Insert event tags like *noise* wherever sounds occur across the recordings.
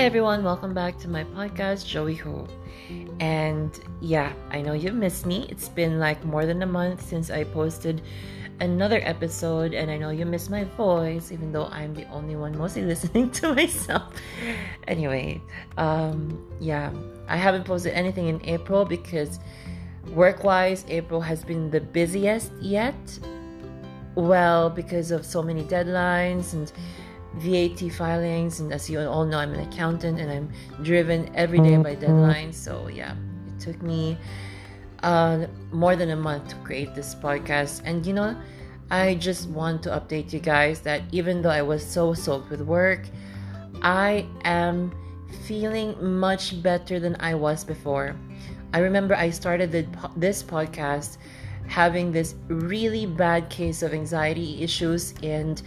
Hi everyone, welcome back to my podcast, Joey Ho. And yeah, I know you've missed me. It's been like more than a month since I posted another episode, and I know you miss my voice, even though I'm the only one mostly *laughs* listening to myself. anyway, um, yeah, I haven't posted anything in April because work wise, April has been the busiest yet. Well, because of so many deadlines and VAT filings, and as you all know, I'm an accountant and I'm driven every day by mm-hmm. deadlines. So, yeah, it took me uh, more than a month to create this podcast. And you know, I just want to update you guys that even though I was so soaked with work, I am feeling much better than I was before. I remember I started the, this podcast having this really bad case of anxiety issues and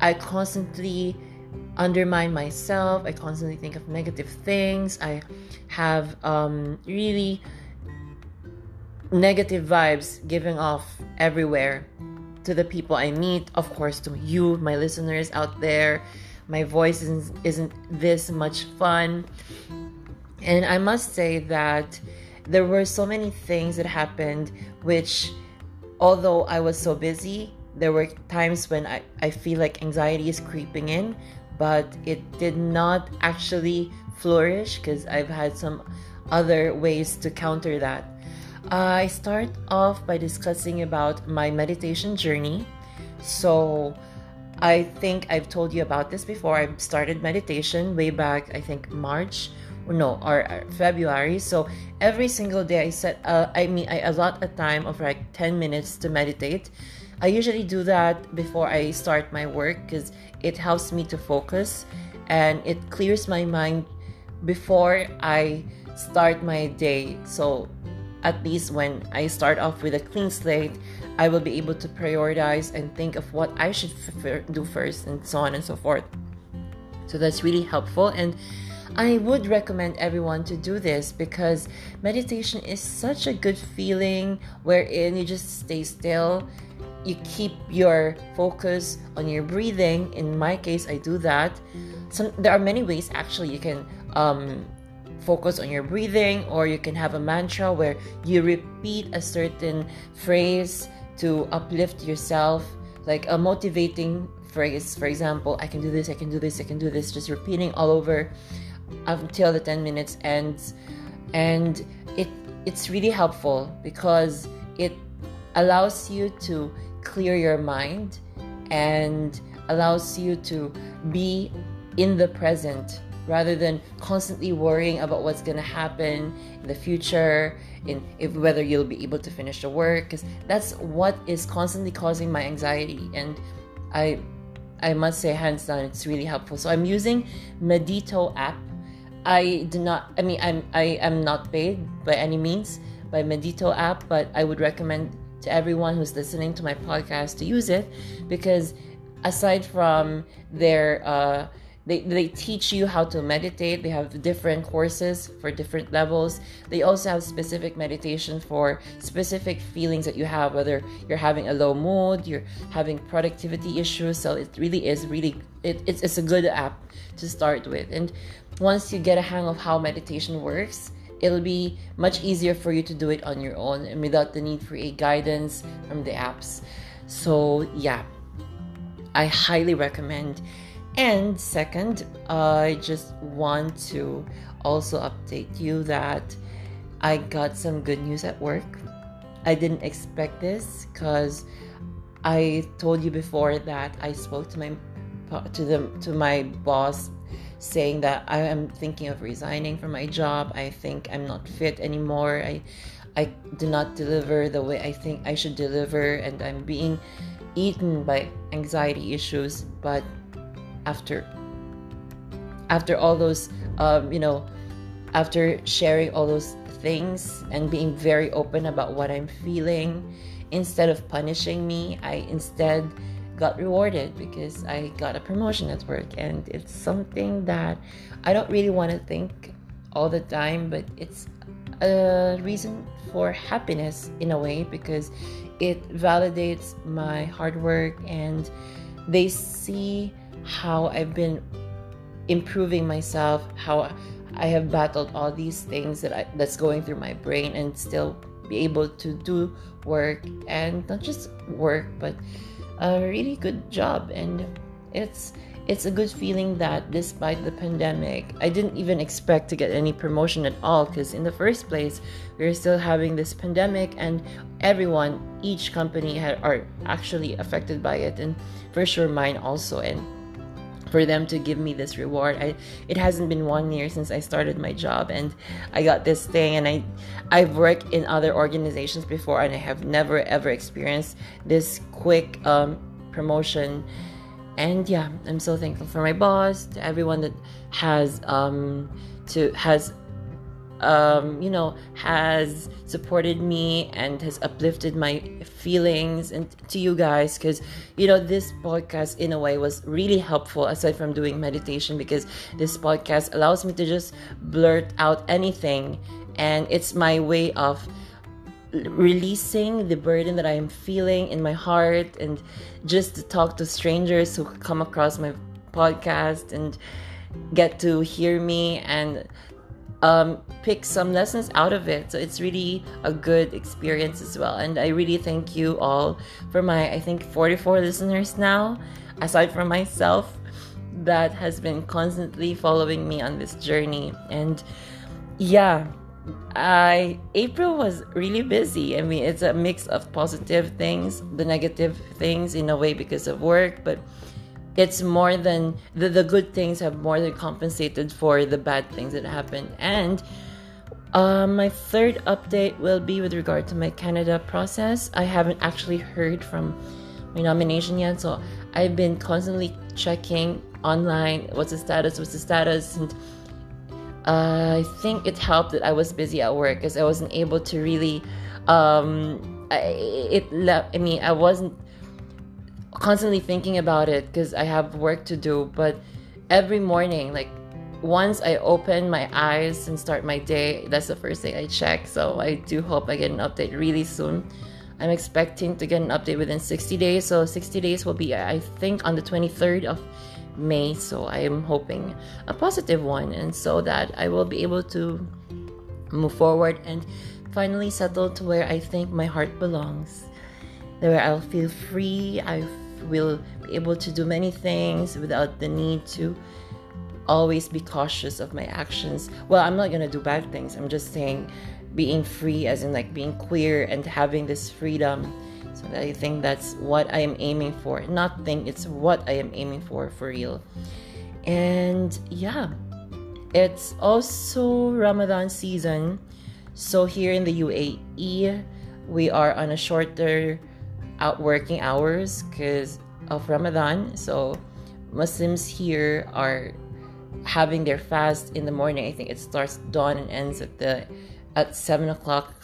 I constantly undermine myself. I constantly think of negative things. I have um, really negative vibes giving off everywhere to the people I meet, of course, to you, my listeners out there. My voice isn't, isn't this much fun. And I must say that there were so many things that happened, which, although I was so busy, there were times when I, I feel like anxiety is creeping in, but it did not actually flourish because I've had some other ways to counter that. I start off by discussing about my meditation journey. So, I think I've told you about this before. I started meditation way back, I think March or no, or, February. So every single day I set, uh, I mean, I allot a time of like 10 minutes to meditate. I usually do that before I start my work because it helps me to focus and it clears my mind before I start my day. So, at least when I start off with a clean slate, I will be able to prioritize and think of what I should f- do first, and so on and so forth. So, that's really helpful. And I would recommend everyone to do this because meditation is such a good feeling wherein you just stay still you keep your focus on your breathing. In my case, I do that. Some there are many ways actually you can um, focus on your breathing, or you can have a mantra where you repeat a certain phrase to uplift yourself, like a motivating phrase. For example, I can do this, I can do this, I can do this. Just repeating all over until the 10 minutes ends, and it it's really helpful because it allows you to clear your mind and allows you to be in the present rather than constantly worrying about what's going to happen in the future in if whether you'll be able to finish the work because that's what is constantly causing my anxiety. And i i must say hands down it's really helpful. So i'm using medito app. I do not i mean i'm i am not paid by any means by medito app but i would recommend to everyone who's listening to my podcast to use it because aside from their uh, they, they teach you how to meditate they have different courses for different levels. They also have specific meditation for specific feelings that you have whether you're having a low mood you're having productivity issues. So it really is really it, it's, it's a good app to start with. And once you get a hang of how meditation works it'll be much easier for you to do it on your own and without the need for a guidance from the apps. So, yeah, I highly recommend. And second, I just want to also update you that I got some good news at work. I didn't expect this because I told you before that I spoke to my to the to my boss saying that I am thinking of resigning from my job. I think I'm not fit anymore. I I do not deliver the way I think I should deliver and I'm being eaten by anxiety issues. But after after all those um, you know after sharing all those things and being very open about what I'm feeling instead of punishing me, I instead got rewarded because I got a promotion at work, and it's something that I don't really want to think all the time, but it's a reason for happiness in a way because it validates my hard work and they see how I've been improving myself, how I have battled all these things that I, that's going through my brain and still be able to do work and not just work but a really good job and it's it's a good feeling that despite the pandemic i didn't even expect to get any promotion at all because in the first place we are still having this pandemic and everyone each company had, are actually affected by it and for sure mine also and for them to give me this reward. I it hasn't been one year since I started my job and I got this thing and I I've worked in other organizations before and I have never ever experienced this quick um, promotion. And yeah, I'm so thankful for my boss, to everyone that has um to has um, you know, has supported me and has uplifted my feelings and to you guys because you know this podcast in a way was really helpful aside from doing meditation because this podcast allows me to just blurt out anything. And it's my way of releasing the burden that I am feeling in my heart and just to talk to strangers who come across my podcast and get to hear me and um, pick some lessons out of it. So it's really a good experience as well. And I really thank you all for my, I think, 44 listeners now, aside from myself, that has been constantly following me on this journey. And yeah, I April was really busy. I mean, it's a mix of positive things, the negative things in a way because of work, but it's more than the, the good things have more than compensated for the bad things that happened. And uh, my third update will be with regard to my canada process. I haven't actually heard from my nomination yet so i've been constantly checking online what's the status what's the status and uh, i think it helped that i was busy at work because i wasn't able to really um, I, it left i mean i wasn't constantly thinking about it because I have work to do. But every morning, like once I open my eyes and start my day, that's the first thing I check. So I do hope I get an update really soon. I'm expecting to get an update within 60 days. So 60 days will be, I think, on the 23rd of May. So I am hoping a positive one, and so that I will be able to move forward and finally settle to where I think my heart belongs. Where I'll feel free. I will be able to do many things without the need to always be cautious of my actions. Well, I'm not gonna do bad things. I'm just saying being free, as in like being queer and having this freedom. So I think that's what I am aiming for. Not think it's what I am aiming for for real. And yeah, it's also Ramadan season. So here in the UAE, we are on a shorter out working hours because of Ramadan. So Muslims here are having their fast in the morning. I think it starts dawn and ends at the at seven o'clock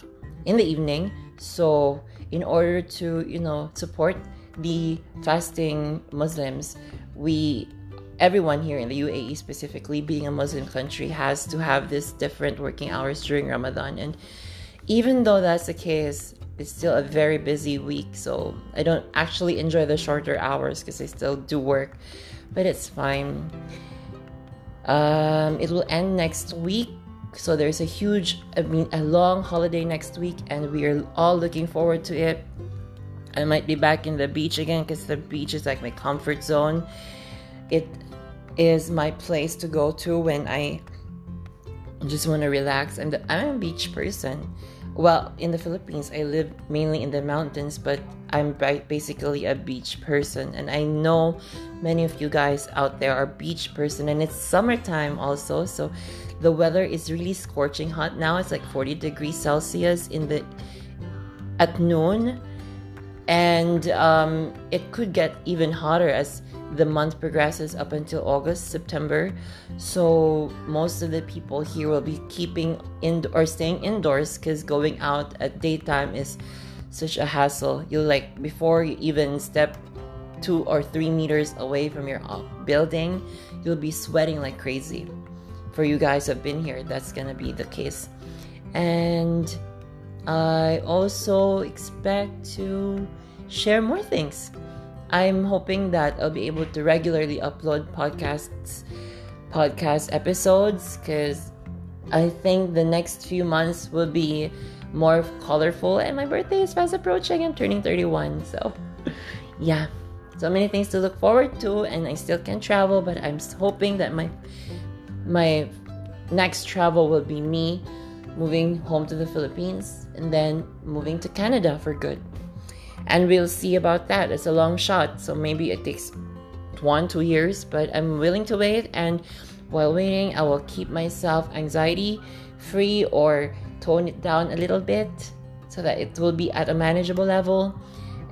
in the evening. So in order to you know support the fasting Muslims, we everyone here in the UAE specifically being a Muslim country has to have this different working hours during Ramadan and even though that's the case it's still a very busy week, so I don't actually enjoy the shorter hours because I still do work, but it's fine. Um, it will end next week, so there's a huge, I mean, a long holiday next week, and we are all looking forward to it. I might be back in the beach again because the beach is like my comfort zone. It is my place to go to when I just want to relax. I'm, the, I'm a beach person well, in the Philippines, I live mainly in the mountains, but I'm basically a beach person. And I know many of you guys out there are beach person, and it's summertime also. So the weather is really scorching hot now. It's like 40 degrees Celsius in the at noon, and um, it could get even hotter as the month progresses up until August, September. So most of the people here will be keeping in or staying indoors because going out at daytime is such a hassle. You like before you even step two or three meters away from your uh, building, you'll be sweating like crazy. For you guys have been here, that's gonna be the case. And I also expect to share more things I'm hoping that I'll be able to regularly upload podcasts podcast episodes because I think the next few months will be more colorful and my birthday is fast approaching. I'm turning 31, so *laughs* yeah. So many things to look forward to and I still can travel, but I'm hoping that my my next travel will be me moving home to the Philippines and then moving to Canada for good. And we'll see about that. It's a long shot, so maybe it takes one, two years, but I'm willing to wait. And while waiting, I will keep myself anxiety free or tone it down a little bit so that it will be at a manageable level.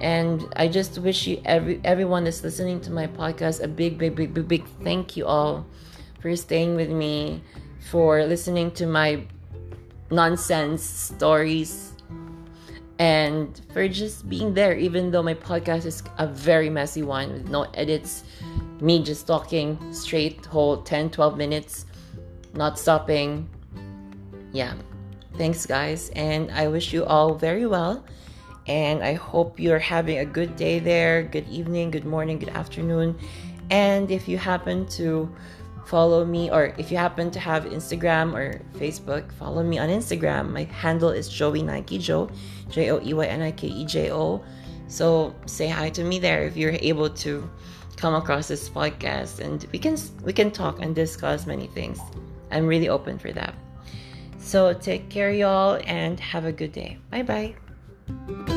And I just wish you every everyone that's listening to my podcast a big, big, big, big, big thank you all for staying with me, for listening to my nonsense stories, and for just being there, even though my podcast is a very messy one with no edits, me just talking straight whole 10 12 minutes, not stopping. Yeah. Thanks, guys, and I wish you all very well. And I hope you're having a good day there, good evening, good morning, good afternoon. And if you happen to follow me or if you happen to have Instagram or Facebook, follow me on Instagram. My handle is Joey Nike Joe, J O E Y N I K E J O. So say hi to me there if you're able to come across this podcast and we can we can talk and discuss many things. I'm really open for that. So take care y'all and have a good day. Bye bye.